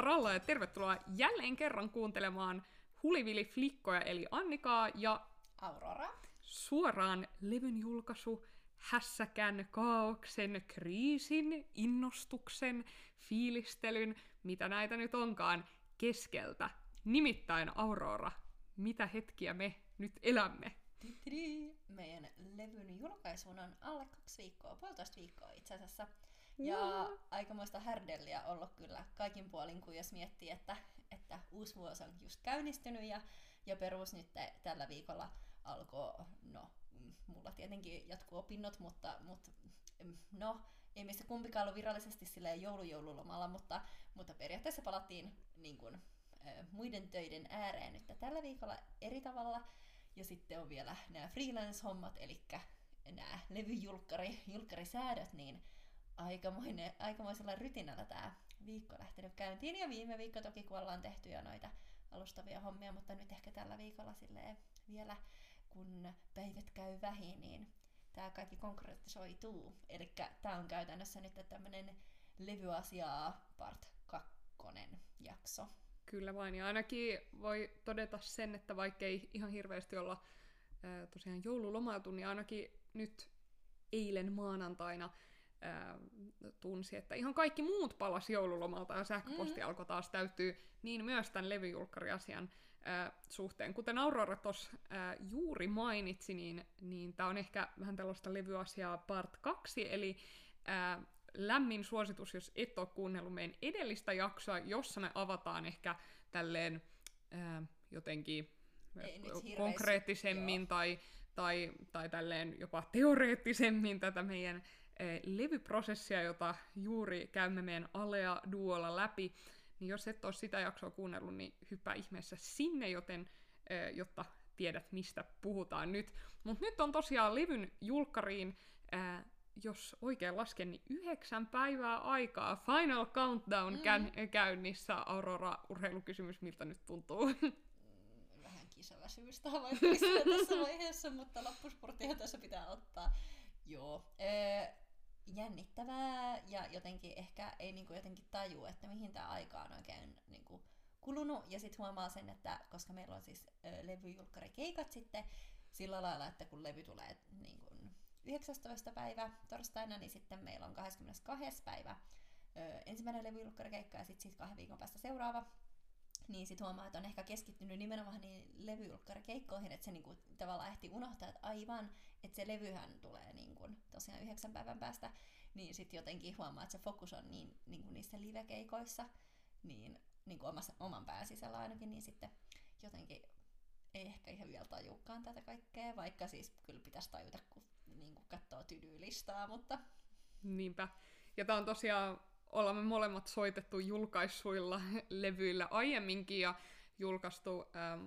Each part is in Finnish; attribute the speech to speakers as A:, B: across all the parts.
A: Ralla ja tervetuloa jälleen kerran kuuntelemaan Hulivili Flikkoja eli Annikaa ja
B: Aurora.
A: suoraan levyn julkaisu hässäkän, kaauksen, kriisin, innostuksen, fiilistelyn, mitä näitä nyt onkaan, keskeltä. Nimittäin Aurora, mitä hetkiä me nyt elämme?
B: Meidän levyn julkaisuun on alle kaksi viikkoa, puolitoista viikkoa itse asiassa. Ja
A: Joo.
B: aikamoista härdelliä ollut kyllä kaikin puolin, kun jos miettii, että, että uusi vuosi on just käynnistynyt ja, ja perus nyt tällä viikolla alkoi, no mulla tietenkin jatkuu opinnot, mutta, mutta no ei meistä kumpikaan ollut virallisesti silleen joulujoululomalla, mutta, mutta periaatteessa palattiin niin kuin, muiden töiden ääreen nyt tällä viikolla eri tavalla. Ja sitten on vielä nämä freelance-hommat, eli nämä levyjulkkari, julkkarisäädöt, niin aikamoinen, aikamoisella rytinällä tämä viikko lähtenyt käyntiin. Ja viime viikko toki, kun ollaan tehty jo noita alustavia hommia, mutta nyt ehkä tällä viikolla silleen vielä, kun päivät käy vähin, niin tämä kaikki konkretisoituu. Eli tämä on käytännössä nyt tämmöinen levyasiaa part kakkonen jakso.
A: Kyllä vain, ja ainakin voi todeta sen, että vaikkei ihan hirveästi olla tosiaan joululomautu, niin ainakin nyt eilen maanantaina ää, tunsi, että ihan kaikki muut palas joululomalta ja sähköposti mm. alkoi taas täyttyä niin myös tämän levyjulkkariasian ää, suhteen. Kuten Aurora tuossa juuri mainitsi, niin, niin tämä on ehkä vähän tällaista levyasiaa part 2, eli ää, lämmin suositus, jos et ole kuunnellut meidän edellistä jaksoa, jossa me avataan ehkä tälleen ää, jotenkin
B: Ei
A: konkreettisemmin tai, tai, tai tälleen jopa teoreettisemmin tätä meidän levyprosessia, jota juuri käymme meidän Alea Duolla läpi, niin jos et ole sitä jaksoa kuunnellut, niin hyppää ihmeessä sinne, joten, eh, jotta tiedät, mistä puhutaan nyt. Mutta nyt on tosiaan levyn julkkariin, eh, jos oikein lasken, niin yhdeksän päivää aikaa. Final Countdown mm. kä- käynnissä. Aurora, urheilukysymys, miltä nyt tuntuu?
B: Mm, vähän kisaväsymystä havaittavissa tässä vaiheessa, mutta loppuspurttia tässä pitää ottaa. Joo. Jännittävää ja jotenkin ehkä ei niinku jotenkin taju, että mihin tämä aika on oikein niinku kulunut. Ja sitten huomaa sen, että koska meillä on siis levyjulkkarikeikat sitten sillä lailla, että kun levy tulee niin kuin 19. päivä torstaina, niin sitten meillä on 22. päivä ensimmäinen levyjulkkarikeikka ja sitten sit kahden viikon päästä seuraava niin sit huomaa, että on ehkä keskittynyt nimenomaan niin levyjulkkarikeikkoihin, että se niinku tavallaan ehti unohtaa, että aivan, että se levyhän tulee niinku tosiaan yhdeksän päivän päästä, niin sitten jotenkin huomaa, että se fokus on niin, niinku niissä livekeikoissa, niin niinku omassa, oman pään sisällä ainakin, niin sitten jotenkin ei ehkä ihan vielä tajukaan tätä kaikkea, vaikka siis kyllä pitäisi tajuta, kun niinku katsoo tydyylistaa, mutta
A: Niinpä. Ja tää on tosiaan, ollaan me molemmat soitettu julkaissuilla levyillä aiemminkin ja julkaistu ähm,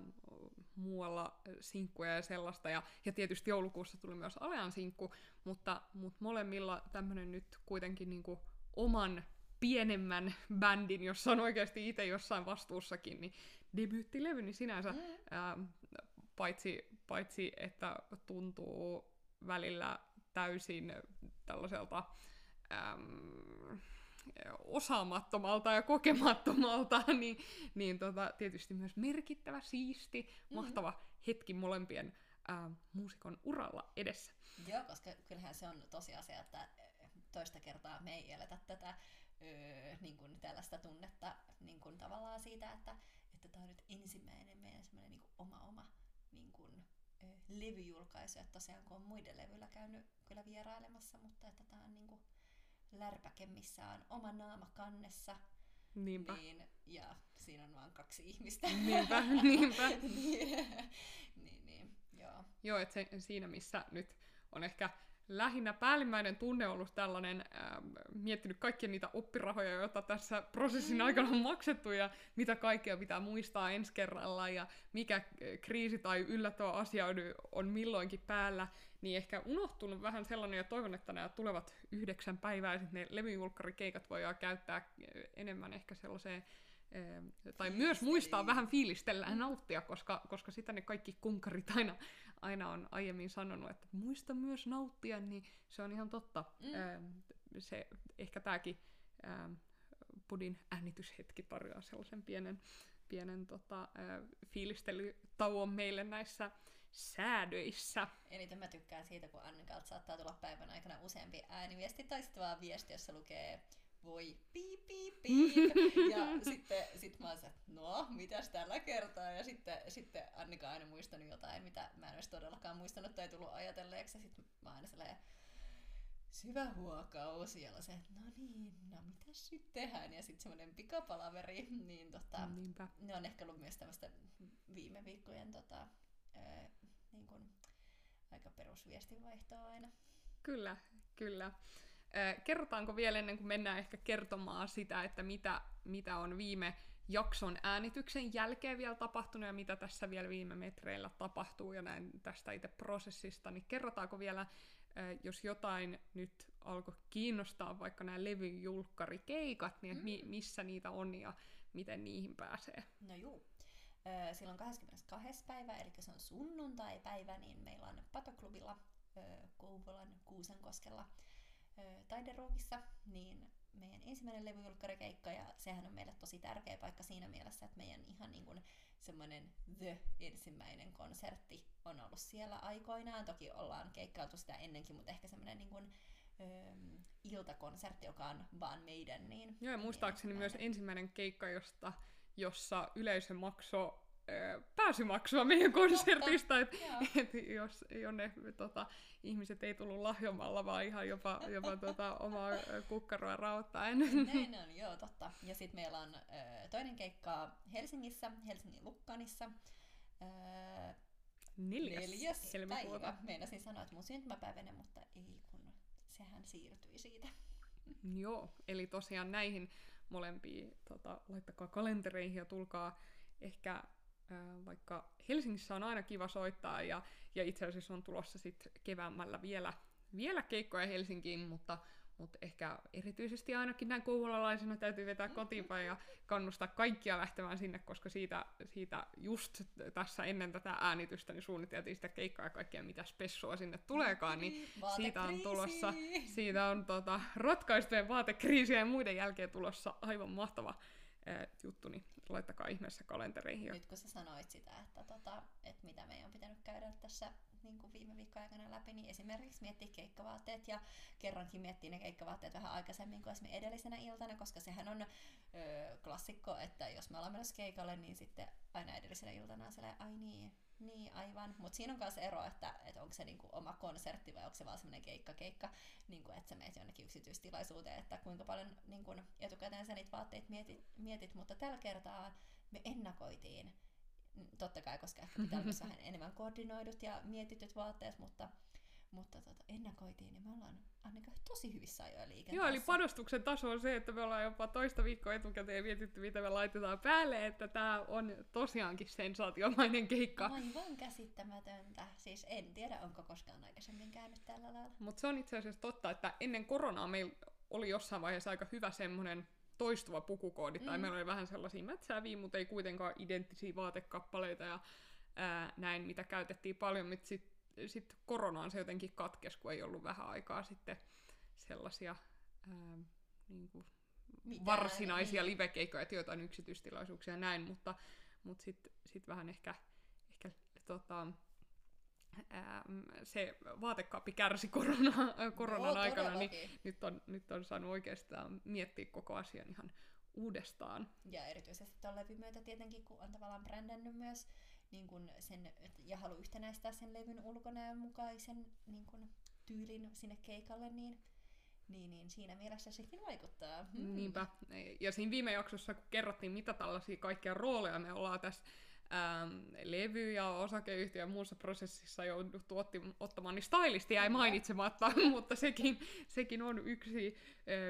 A: muualla sinkkuja ja sellaista. Ja, ja tietysti joulukuussa tuli myös Alean sinkku, mutta, mutta molemmilla tämmönen nyt kuitenkin niinku oman pienemmän bändin, jossa on oikeasti itse jossain vastuussakin, niin debyyttilevy, niin sinänsä
B: Mm.
A: ähm, paitsi, paitsi, että tuntuu välillä täysin tällaiselta äm, osaamattomalta ja kokemattomalta, niin, niin tota, tietysti myös merkittävä, siisti,
B: Mm-hmm.
A: mahtava hetki molempien ää, muusikon uralla edessä.
B: Joo, koska kyllähän se on tosiasia, että ö, toista kertaa me ei eletä tätä öö, niin kuin tällaista tunnetta niin kuin tavallaan siitä, että että tämä on nyt ensimmäinen meidän semmoinen niin oma oma niin kuin, ö, levyjulkaisu, että tosiaan kun on muiden levyillä käynyt kyllä vierailemassa, mutta että tämä on niin kuin lärpäke, missä on oma naama kannessa,
A: Niinpä.
B: niin, ja siinä on vain kaksi ihmistä.
A: Niinpä, niinpä.
B: niin, niin, niin, joo.
A: Joo, että se, siinä missä nyt on ehkä lähinnä päällimmäinen tunne ollut tällainen, ää, miettinyt kaikkia niitä oppirahoja, joita tässä prosessin aikana on maksettu ja mitä kaikkea pitää muistaa ensi kerralla ja mikä äh, kriisi tai yllättävä asia on, on milloinkin päällä, niin ehkä unohtunut vähän sellainen ja toivon, että nämä tulevat yhdeksän päivää sitten ne levyjulkkarikeikat voidaan käyttää äh, enemmän ehkä sellaiseen tai myös muistaa vähän fiilistellä ja nauttia, koska, koska sitä ne kaikki kunkarit aina, aina on aiemmin sanonut, että muista myös nauttia, niin se on ihan totta.
B: Mm.
A: Se, ehkä tämäkin podin äänityshetki tarjoaa sellaisen pienen, pienen tota, fiilistelytauon meille näissä säädöissä.
B: Eniten mä tykkään siitä, kun Annikalta saattaa tulla päivän aikana useampi ääniviesti tai sitten vaan viesti, jossa lukee voi piip piip piip. ja sitten sit mä oon se, no, mitäs tällä kertaa? Ja sitten, sitten Annika on aina muistanut jotain, mitä mä en olisi todellakaan muistanut tai tullut ajatelleeksi. Ja sitten mä aina sellainen, syvä huokaus ja se, että no niin, no mitäs nyt tehdään, ja sitten semmoinen pikapalaveri, niin tota,
A: Niinpä.
B: ne on ehkä ollut myös tämmöistä viime viikkojen tota, ää, niin kuin, aika perusviestinvaihtoa aina.
A: Kyllä, kyllä. Kerrotaanko vielä ennen kuin mennään ehkä kertomaan sitä, että mitä, mitä on viime jakson äänityksen jälkeen vielä tapahtunut ja mitä tässä vielä viime metreillä tapahtuu ja näin tästä itse prosessista, niin kerrotaanko vielä, jos jotain nyt alkoi kiinnostaa vaikka nämä levyn julkkarikeikat, niin mm. mi- missä niitä on ja miten niihin pääsee.
B: No juu. Silloin 22. päivä, eli se on sunnuntai-päivä, niin meillä on Patoklubilla Kouvolan Kuusankoskella ö, Taiderookissa, niin meidän ensimmäinen levyjulkkarikeikka, ja sehän on meille tosi tärkeä paikka siinä mielessä, että meidän ihan niin kuin semmoinen the ensimmäinen konsertti on ollut siellä aikoinaan. Toki ollaan keikkailtu sitä ennenkin, mutta ehkä semmoinen niin kuin, iltakonsertti, joka on vaan meidän. Niin,
A: Joo, ja muistaakseni
B: niin,
A: myös ensimmäinen keikka, josta, jossa yleisö maksoi pääsymaksua meidän konsertista, että et jos jonne tota, ihmiset ei tullut lahjomalla, vaan ihan jopa, jopa tota, omaa kukkaroa rauttaen.
B: Näin on, joo, totta. Ja sitten meillä on ö, toinen keikka Helsingissä, Helsingin Lukkanissa. Ö,
A: Neljäs,
B: neljäs
A: helmikuuta.
B: päivä. Meinasin sanoa, että mun syntymäpäiväinen, mutta ei kun sehän siirtyi siitä.
A: Joo, eli tosiaan näihin molempiin tota, laittakaa kalentereihin ja tulkaa ehkä vaikka Helsingissä on aina kiva soittaa ja, ja itse asiassa on tulossa sitten keväämällä vielä, vielä keikkoja Helsinkiin, mutta, mutta ehkä erityisesti ainakin näin kouvolalaisena täytyy vetää kotiinpäin ja kannustaa kaikkia lähtemään sinne, koska siitä, siitä just tässä ennen tätä äänitystä niin suunniteltiin sitä keikkaa ja kaikkea mitä spessua sinne tuleekaan, niin siitä on tulossa, siitä on tota, ratkaistujen vaatekriisiä ja muiden jälkeen tulossa aivan mahtava ää, juttu, niin laittakaa ihmeessä kalentereihin.
B: Nyt kun sä sanoit sitä, että, tota, että mitä meidän on pitänyt käydä tässä niin kuin viime viikon aikana läpi, niin esimerkiksi miettiä keikkavaatteet ja kerrankin miettiä ne keikkavaatteet vähän aikaisemmin kuin esimerkiksi edellisenä iltana, koska sehän on ö, klassikko, että jos me ollaan menossa keikalle, niin sitten aina edellisenä iltana on sellainen, ai niin, niin aivan. Mutta siinä on myös ero, että, että onko se niinku oma konsertti vai onko se vaan semmoinen keikka-keikka, niinku, että sä meet jonnekin yksityistilaisuuteen, että kuinka paljon niinku, etukäteen sä niitä vaatteita mietit, mietit, mutta tällä kertaa me ennakoitiin totta kai, koska ehkä pitää olla vähän enemmän koordinoidut ja mietityt vaatteet, mutta, mutta tota, ennakoitiin, niin me ollaan Annika tosi hyvissä ajoin liikenteessä.
A: Joo, eli panostuksen taso on se, että me ollaan jopa toista viikkoa etukäteen mietitty, mitä me laitetaan päälle, että tämä on tosiaankin sensaatiomainen keikka.
B: Aivan käsittämätöntä. Siis en tiedä, onko koskaan aikaisemmin käynyt tällä lailla.
A: Mutta se on itse asiassa totta, että ennen koronaa meillä oli jossain vaiheessa aika hyvä semmoinen toistuva pukukoodi, tai
B: Mm.
A: meillä oli vähän sellaisia mätsääviä, mutta ei kuitenkaan identtisiä vaatekappaleita ja ää, näin, mitä käytettiin paljon, mutta sitten sit koronaan se jotenkin katkesi, kun ei ollut vähän aikaa sitten sellaisia ää, niin kuin
B: Mitään,
A: varsinaisia
B: niin.
A: livekeikkoja, että jotain yksityistilaisuuksia ja näin, mutta, mutta sitten sit vähän ehkä, ehkä tota, ää, se vaatekaappi kärsi korona, koronan
B: Joo,
A: aikana, niin nyt on, nyt on saanut oikeastaan miettiä koko asian ihan uudestaan.
B: Ja erityisesti tuon levyn myötä tietenkin, kun on tavallaan brändännyt myös niin kun sen, ja haluaa yhtenäistää sen levyn ulkonäön mukaisen niin kun, tyylin sinne keikalle, niin, niin, niin siinä mielessä sekin vaikuttaa. Hmm.
A: Niinpä. Ja siinä viime jaksossa, kun kerrottiin, mitä tällaisia kaikkia rooleja me ollaan tässä ähm, levy- ja osakeyhtiö ja muussa prosessissa jouduttu otti, ottamaan, niin stylisti jäi mainitsematta, mutta sekin, sekin on yksi,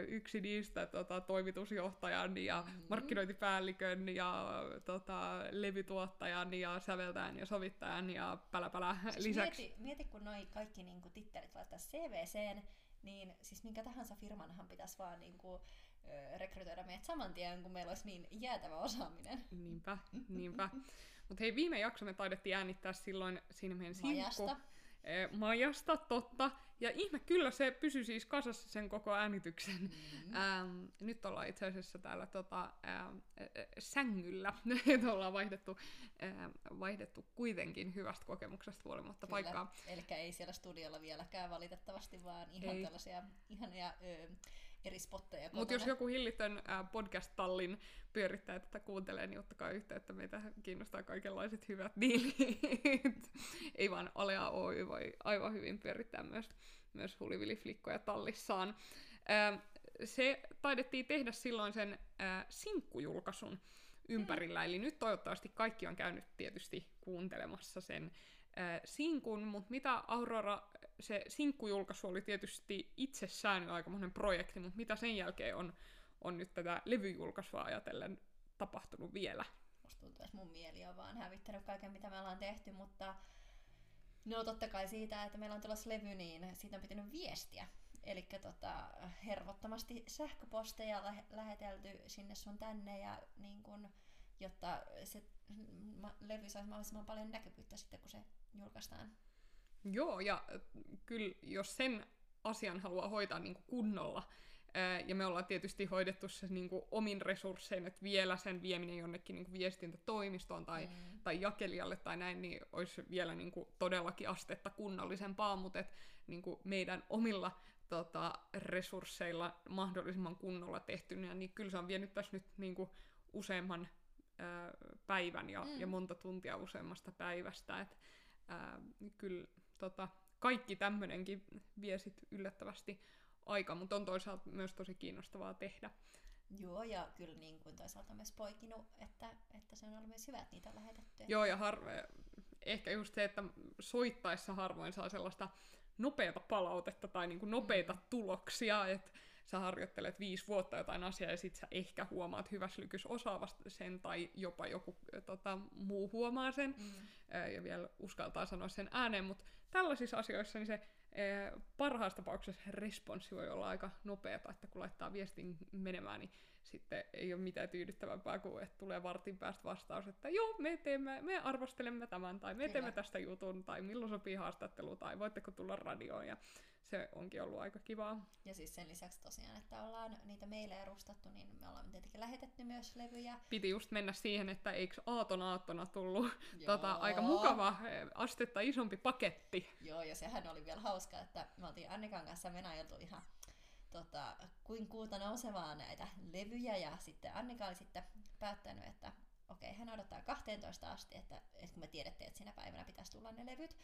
A: yksi niistä tota, toimitusjohtajan ja
B: Mhm.
A: markkinointipäällikön ja tota, levytuottajan ja säveltäjän ja sovittajan ja päläpälä
B: Siis
A: lisäksi.
B: Mieti, mieti, kun noi kaikki niin kuin, tittelit laittaa CVCen, niin siis minkä tahansa firmanhan pitäisi vaan niin kuin, ö, rekrytoida meidät saman tien, kun meillä olisi niin jäätävä osaaminen.
A: Niinpä, niinpä. Mutta hei, viime jakso me taidettiin äänittää silloin siinä meidän silkku,
B: Majasta.
A: totta. Ja ihme kyllä se pysyi siis kasassa sen koko äänityksen. Mm-hmm. Ähm, nyt ollaan itse asiassa täällä tota, ähm, äh, sängyllä. Nyt ollaan vaihdettu, ähm, vaihdettu kuitenkin hyvästä kokemuksesta huolimatta
B: Kyllä.
A: paikkaa.
B: Eli ei siellä studiolla vieläkään valitettavasti, vaan ihan
A: Ei.
B: tällaisia ihania ö, eri spotteja
A: Mutta jos joku hillitön äh, podcast-tallin pyörittää tätä kuuntelee, niin ottakaa yhteyttä. Meitä kiinnostaa kaikenlaiset hyvät diilit. Ei vaan Alea Oy voi aivan hyvin pyörittää myös, myös huliviliflikkoja tallissaan. Äh, se taidettiin tehdä silloin sen äh, sinkkujulkaisun ympärillä, eli nyt toivottavasti kaikki on käynyt tietysti kuuntelemassa sen äh, sinkun, mutta mitä Aurora, se sinkkujulkaisu oli tietysti itsessään jo aikamoinen projekti, mutta mitä sen jälkeen on, on nyt tätä levyjulkaisua ajatellen tapahtunut vielä?
B: Musta tuntuu, että mun mieli on vaan hävittänyt kaiken, mitä me ollaan tehty, mutta no totta kai siitä, että meillä on tulossa levy, niin siitä on pitänyt viestiä. Eli tota, hervottomasti sähköposteja lähe- lähetelty sinne sun tänne, ja niin kun, jotta se levy saisi mahdollisimman paljon näkyvyyttä sitten, kun se julkaistaan.
A: Joo, ja kyllä jos sen asian haluaa hoitaa niin kuin kunnolla, ja me ollaan tietysti hoidettu se niin kuin omin resurssein, että vielä sen vieminen jonnekin niin kuin viestintätoimistoon tai,
B: Mm.
A: tai jakelijalle tai näin, niin olisi vielä niin kuin todellakin astetta kunnollisempaa, mutta et, niin kuin meidän omilla tota, resursseilla mahdollisimman kunnolla tehtynä, niin kyllä se on vienyt tässä nyt niin kuin useamman ää, päivän ja,
B: Mm.
A: ja monta tuntia useammasta päivästä. Et, ää, kyllä tota, kaikki tämmöinenkin vie sit yllättävästi aika, mutta on toisaalta myös tosi kiinnostavaa tehdä.
B: Joo, ja kyllä niin kuin toisaalta myös poikinut, että, että se on ollut myös hyvä, että niitä on lähetetty.
A: Joo, ja harve, ehkä just se, että soittaessa harvoin saa sellaista nopeata palautetta tai niinku nopeita
B: Mm.
A: tuloksia, että sä harjoittelet viisi vuotta jotain asiaa ja sit sä ehkä huomaat hyvässä lykys osaavasta sen tai jopa joku tota, muu huomaa sen
B: Mm.
A: ja vielä uskaltaa sanoa sen ääneen, mutta tällaisissa asioissa niin se parhaassa tapauksessa responssi voi olla aika nopeata, että kun laittaa viestin menemään, niin sitten ei ole mitään tyydyttävämpää kuin, että tulee vartin päästä vastaus, että joo, me, teemme, me arvostelemme tämän, tai me
B: Kyllä.
A: teemme tästä jutun, tai milloin sopii haastattelu, tai voitteko tulla radioon, ja se onkin ollut aika kivaa.
B: Ja siis sen lisäksi tosiaan, että ollaan niitä meille rustattu, niin me ollaan tietenkin lähetetty myös levyjä.
A: Piti just mennä siihen, että eikö aaton aattona tullut tota, aika mukava, eh, astetta isompi paketti.
B: Joo, ja sehän oli vielä hauska, että me oltiin Annikan kanssa venäjältä ihan tota, kuin kuuta nousevaa näitä levyjä, ja sitten Annika oli sitten päättänyt, että okei, hän odottaa 12 asti, että, että kun me tiedettiin, että sinä päivänä pitäisi tulla ne levyt,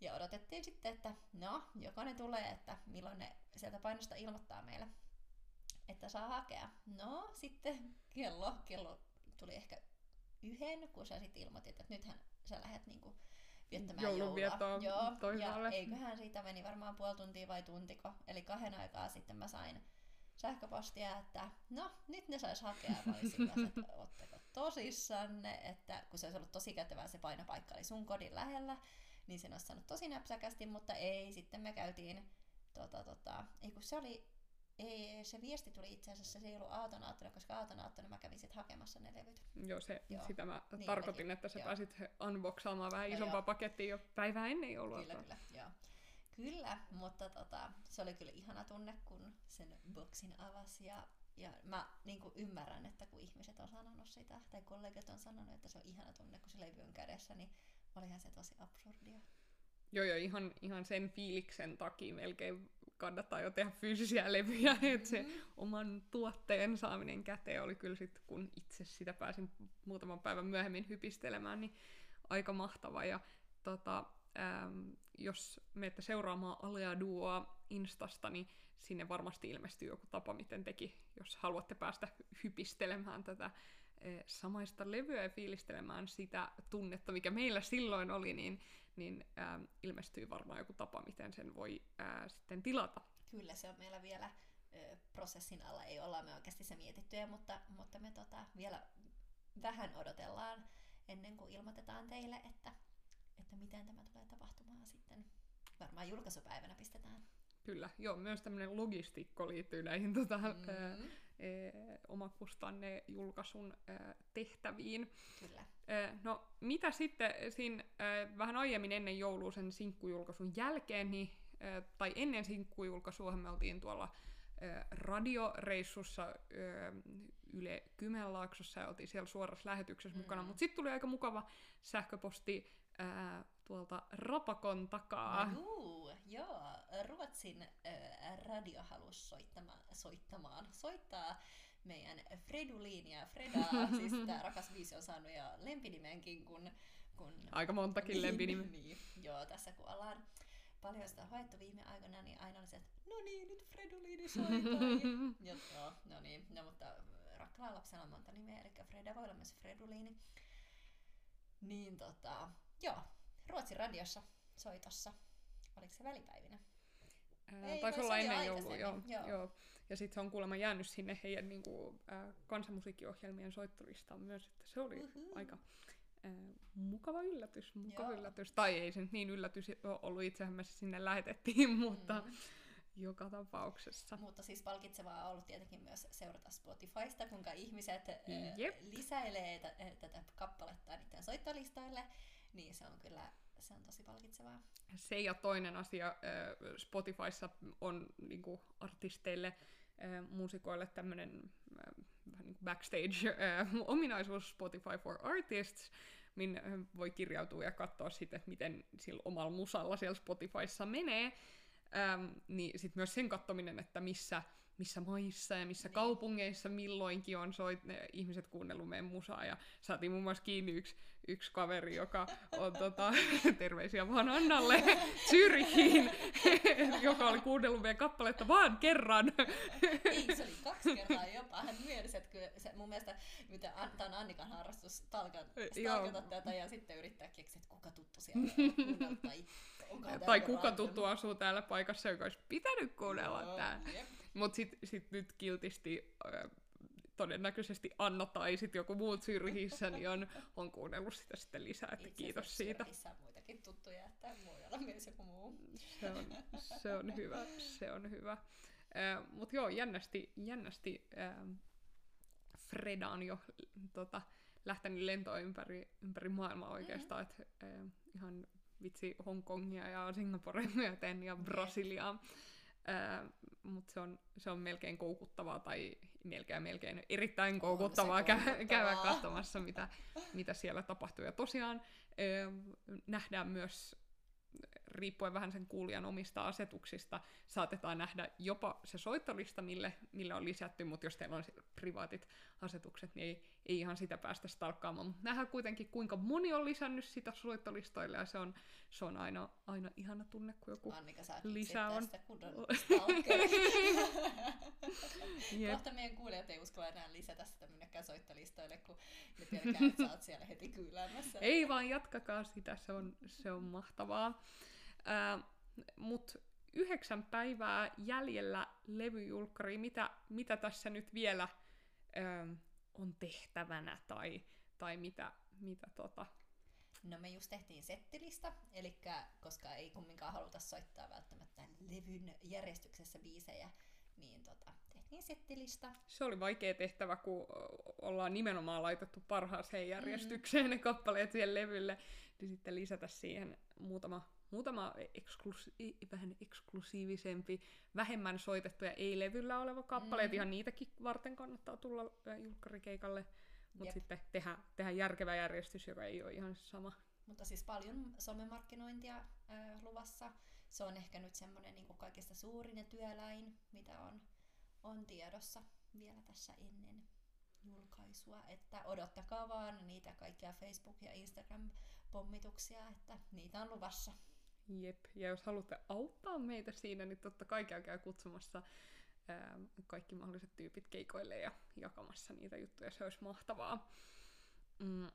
B: ja odotettiin sitten, että no, joko ne tulee, että milloin ne sieltä painosta ilmoittaa meille, että saa hakea. No, sitten kello, kello tuli ehkä yhden, kun sä sitten ilmoitit, että nythän sä lähdet niinku viettämään joulua. Joo,
A: toisaalle.
B: ja eiköhän siitä meni varmaan puoli tuntia vai tuntiko. Eli kahden aikaa sitten mä sain sähköpostia, että no, nyt ne sais hakea. Silleen, että ootteko tosissanne, että kun se olisi ollut tosi kätevää, se painopaikka oli sun kodin lähellä, niin sen olisi saanut tosi näpsäkästi, mutta ei, sitten me käytiin, tota, tota, ei kun se oli, ei, se viesti tuli itse asiassa, se ei ollut aatonaattona, koska aatonaattona mä kävin sitten hakemassa ne levyt.
A: Joo, se,
B: Joo.
A: sitä mä
B: Niin
A: tarkoitin,
B: mäkin.
A: että sä
B: Joo.
A: pääsit unboxaamaan vähän
B: Joo,
A: isompaa
B: joo.
A: pakettia jo päivää ennen joulua.
B: Kyllä, kyllä, joo. Kyllä, mutta tota, se oli kyllä ihana tunne, kun sen boksin avasi ja, ja mä niin kuin ymmärrän, että kun ihmiset on sanonut sitä, tai kollegat on sanonut, että se on ihana tunne, kun se levy on kädessä, niin olihan se tosi absurdia.
A: Joo, joo, ihan, ihan sen fiiliksen takia melkein kannattaa jo tehdä fyysisiä levyjä, että se
B: Mm-hmm.
A: oman tuotteen saaminen käteen oli kyllä sitten, kun itse sitä pääsin muutaman päivän myöhemmin hypistelemään, niin aika mahtava. Ja tota, ähm, jos menette seuraamaan Alea Duoa Instasta, niin sinne varmasti ilmestyy joku tapa, miten teki, jos haluatte päästä hypistelemään tätä samaista levyä ja fiilistelemään sitä tunnetta, mikä meillä silloin oli, niin, niin ähm, ilmestyy varmaan joku tapa, miten sen voi äh, sitten tilata.
B: Kyllä se on meillä vielä ö, prosessin alla, ei olla me oikeasti se mietittyjä, mutta, mutta me tota, vielä vähän odotellaan ennen kuin ilmoitetaan teille, että, että miten tämä tulee tapahtumaan sitten. Varmaan julkaisupäivänä pistetään.
A: Kyllä, joo, myös tämmöinen logistiikko liittyy näihin tota, mm. ää, omakustanne julkaisun ää, tehtäviin.
B: kyllä.
A: Ää, no, mitä sitten siinä ää, vähän aiemmin ennen joulua sen sinkkujulkaisun jälkeen, niin, ää, tai ennen sinkkujulkaisua me oltiin tuolla radioreissussa ää, Yle Kymenlaaksossa ja oltiin siellä suorassa lähetyksessä mukana,
B: Mm.
A: mutta sitten tuli aika mukava sähköposti ää, tuolta Rapakon takaa.
B: No, juu, joo, Ruotsin äh, radio halusi soittamaan, soittamaan, soittaa meidän Fredulinia. Freda, siis tämä rakas biisi on saanut jo lempinimenkin, kun... kun
A: Aika montakin lempinimeä.
B: niin, joo, tässä kun ollaan paljon sitä hoettu viime aikoina, niin aina oli se, että no niin, nyt Fredulini soitai. ja, joo, no niin, no mutta rakkaalla lapsella on monta nimeä, eli Freda voi olla myös Fredulini. Niin tota, joo, Ruotsin radiossa soitossa. Oliko se välipäivinä?
A: Ää,
B: Ei,
A: Taisi
B: se
A: olla ennen joulua, joo,
B: joo.
A: joo. Ja sitten se on kuulemma jäänyt sinne heidän niinku, äh, kansanmusiikkiohjelmien soittolistaan myös, että se oli
B: Uhu.
A: aika mukava yllätys, mukava
B: Joo.
A: yllätys. Tai ei se nyt niin yllätys ollut, itsehän me se sinne lähetettiin, mutta
B: Mm.
A: joka tapauksessa.
B: Mutta siis palkitsevaa on ollut tietenkin myös seurata Spotifysta, kuinka ihmiset äh,
A: Jep.
B: lisäilee t- äh, tätä kappaletta niiden soittolistoille. Niin se on kyllä se on tosi palkitsevaa.
A: Se ja toinen asia äh, Spotifyssa on niinku, artisteille, äh, muusikoille tämmöinen äh, niin backstage-ominaisuus Spotify for Artists, minne äh, voi kirjautua ja katsoa sitten, miten sillä omalla musalla siellä Spotifyssa menee. Ähm, niin sitten myös sen katsominen, että missä, missä maissa ja missä
B: Niin.
A: kaupungeissa milloinkin on soit, ne ihmiset kuunnellut meidän musaa. Ja saatiin muun muassa kiinni yksi, yksi kaveri, joka on tota, terveisiä vaan Annalle Zürichiin, joka oli kuunnellut meidän kappaletta vaan kerran.
B: Ei, se oli kaksi kertaa jopa. Hän myönsi, että kyllä se, mun mielestä, mitä tämä on Annikan harrastus, stalkata tätä ja sitten yrittää keksiä, että kuka tuttu siellä on tai
A: tai kuka tuttu asuu täällä paikassa, joka olisi pitänyt kuunnella
B: Joo,
A: tää.
B: jep.
A: Mutta sitten sit nyt kiltisti äh, todennäköisesti Anna tai sitten joku muu Zyrhissä niin on, on kuunnellut sitä sitten lisää, että
B: Itse
A: kiitos siitä.
B: Zürichissä on muitakin tuttuja, että voi olla myös joku muu.
A: Se on, se on hyvä, se on hyvä. Äh, Mutta joo, jännästi, jännästi äh, Freda on jo tota, lähtenyt lentoon ympäri, ympäri maailmaa oikeastaan, että äh, ihan vitsi Hongkongia ja Singaporen myöten ja Brasiliaa. Äh, Mutta se on, se on melkein koukuttavaa tai melkein melkein erittäin koukuttavaa,
B: koukuttavaa.
A: käydä katsomassa, mitä, mitä siellä tapahtuu. Ja tosiaan äh, nähdään myös riippuen vähän sen kuulijan omista asetuksista, saatetaan nähdä jopa se soittolista, mille, mille on lisätty, mutta jos teillä on privaatit asetukset, niin ei, ei ihan sitä päästä stalkkaamaan. Mutta nähdään kuitenkin, kuinka moni on lisännyt sitä soittolistoille, ja se on, se on aina, aina ihana tunne, kun joku...
B: Annika, sä
A: lisää on.
B: tästä stalkeri.
A: Jep.
B: Kohta meidän kuulijat ei uskalla enää lisätä sitä minnekään soittolistoille, kun ne pelkää, että sä oot siellä heti kyyläämässä.
A: Ei vaan jatkakaa sitä, se on, se on mahtavaa. Ää, Mutta yhdeksän päivää jäljellä levyjulkkari, mitä, mitä tässä nyt vielä ää, on tehtävänä tai, tai mitä, mitä tota...
B: No me just tehtiin settilista, eli koska ei kumminkaan haluta soittaa välttämättä levyn järjestyksessä biisejä, niin tota, tehtiin settilista.
A: Se oli vaikea tehtävä, kun ollaan nimenomaan laitettu parhaaseen järjestykseen ne kappaleet siihen levylle, niin sitten lisätä siihen muutama, muutama eksklusi- vähän eksklusiivisempi, vähemmän soitettuja ei-levyllä oleva kappaleet.
B: Mhm.
A: Ihan niitäkin varten kannattaa tulla ä, julkkarikeikalle, mutta sitten tehdä, tehdä järkevä järjestys, joka ei ole ihan sama.
B: Mutta siis paljon somemarkkinointia äh, luvassa. Se on ehkä nyt semmoinen niin kaikista suurin ja työläin, mitä on, on tiedossa vielä tässä ennen julkaisua. Että odottakaa vaan niitä kaikkia Facebook- ja Instagram-pommituksia, että niitä on luvassa.
A: Jep, ja jos haluatte auttaa meitä siinä, niin totta kai käykää kutsumassa ää, kaikki mahdolliset tyypit keikoille ja jakamassa niitä juttuja, se olisi mahtavaa. Mm.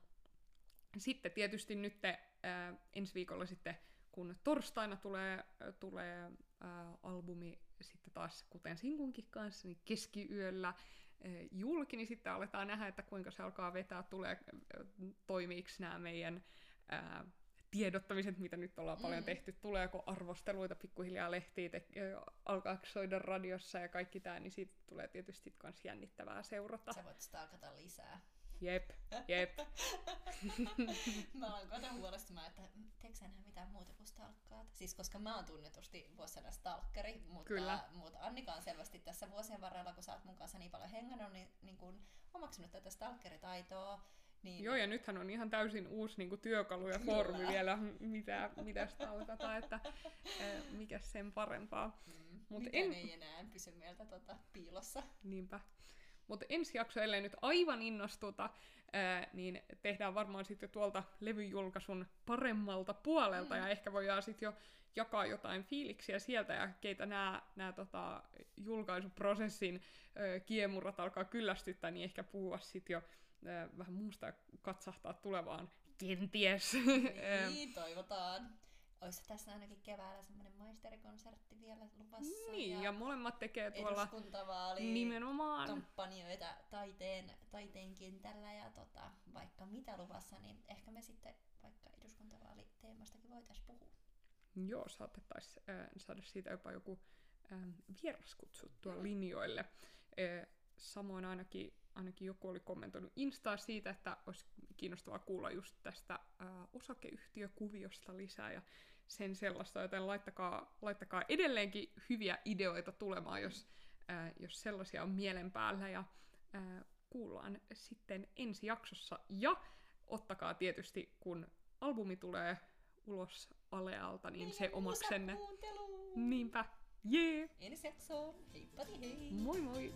A: Sitten tietysti nyt ää, ensi viikolla sitten, kun torstaina tulee, tulee ää, albumi sitten taas kuten Sinkunkin kanssa, niin keskiyöllä ää, julki, niin sitten aletaan nähdä, että kuinka se alkaa vetää, tulee, toimiiksi nämä meidän ää, tiedottamiset, mitä nyt ollaan mm. paljon tehty, tuleeko arvosteluita pikkuhiljaa lehtiin, te- alkaako soida radiossa ja kaikki tämä, niin siitä tulee tietysti myös jännittävää seurata.
B: Sä voit stalkata lisää.
A: Jep, jep.
B: mä aloin kohta huolestumaan, että teekö enää mitään muuta kuin stalkkaat? Siis koska mä oon tunnetusti vuosina stalkkeri, mutta,
A: Kyllä.
B: mutta Annika on selvästi tässä vuosien varrella, kun sä oot mun kanssa niin paljon hengannut, niin, niin kun omaksunut tätä stalkeritaitoa. Niin
A: Joo, ja nythän on ihan täysin uusi niin kuin, työkalu ja foorumi
B: Kyllä.
A: vielä, mitä, mitä stalkata, että eh, mikä sen parempaa.
B: Mm.
A: Mut
B: Mikään
A: en-
B: ei enää pysy meiltä tota, piilossa.
A: Niinpä. Mutta ensi jakso, ellei nyt aivan innostuta, ää, niin tehdään varmaan sitten jo tuolta levyjulkaisun paremmalta puolelta,
B: Mm.
A: ja ehkä voidaan sitten jo jakaa jotain fiiliksiä sieltä, ja keitä nämä tota, julkaisuprosessin ö, kiemurat alkaa kyllästyttää, niin ehkä puhua sitten jo ö, vähän muusta katsahtaa tulevaan kenties.
B: Niin, toivotaan. Olisi tässä ainakin keväällä semmoinen maisterikonsertti vielä luvassa.
A: niin, ja molemmat tekee tuolla nimenomaan
B: kampanjoita taiteen, taiteen kentällä ja tota, vaikka mitä luvassa, niin ehkä me sitten vaikka eduskuntavaaliteemastakin voitaisiin puhua.
A: Joo, saatettaisiin äh, saada siitä jopa joku äh, vieras kutsuttua linjoille. Äh, samoin ainakin, ainakin joku oli kommentoinut Instaa siitä, että olisi kiinnostavaa kuulla just tästä äh, osakeyhtiökuviosta lisää ja sen sellaista, joten laittakaa, laittakaa edelleenkin hyviä ideoita tulemaan, jos, äh, jos sellaisia on mielen päällä ja äh, kuullaan sitten ensi jaksossa. Ja ottakaa tietysti, kun albumi tulee ulos Alealta, niin se omaksenne. Niinpä. Jee!
B: Ensi jaksoon. Heippati hei!
A: Moi moi!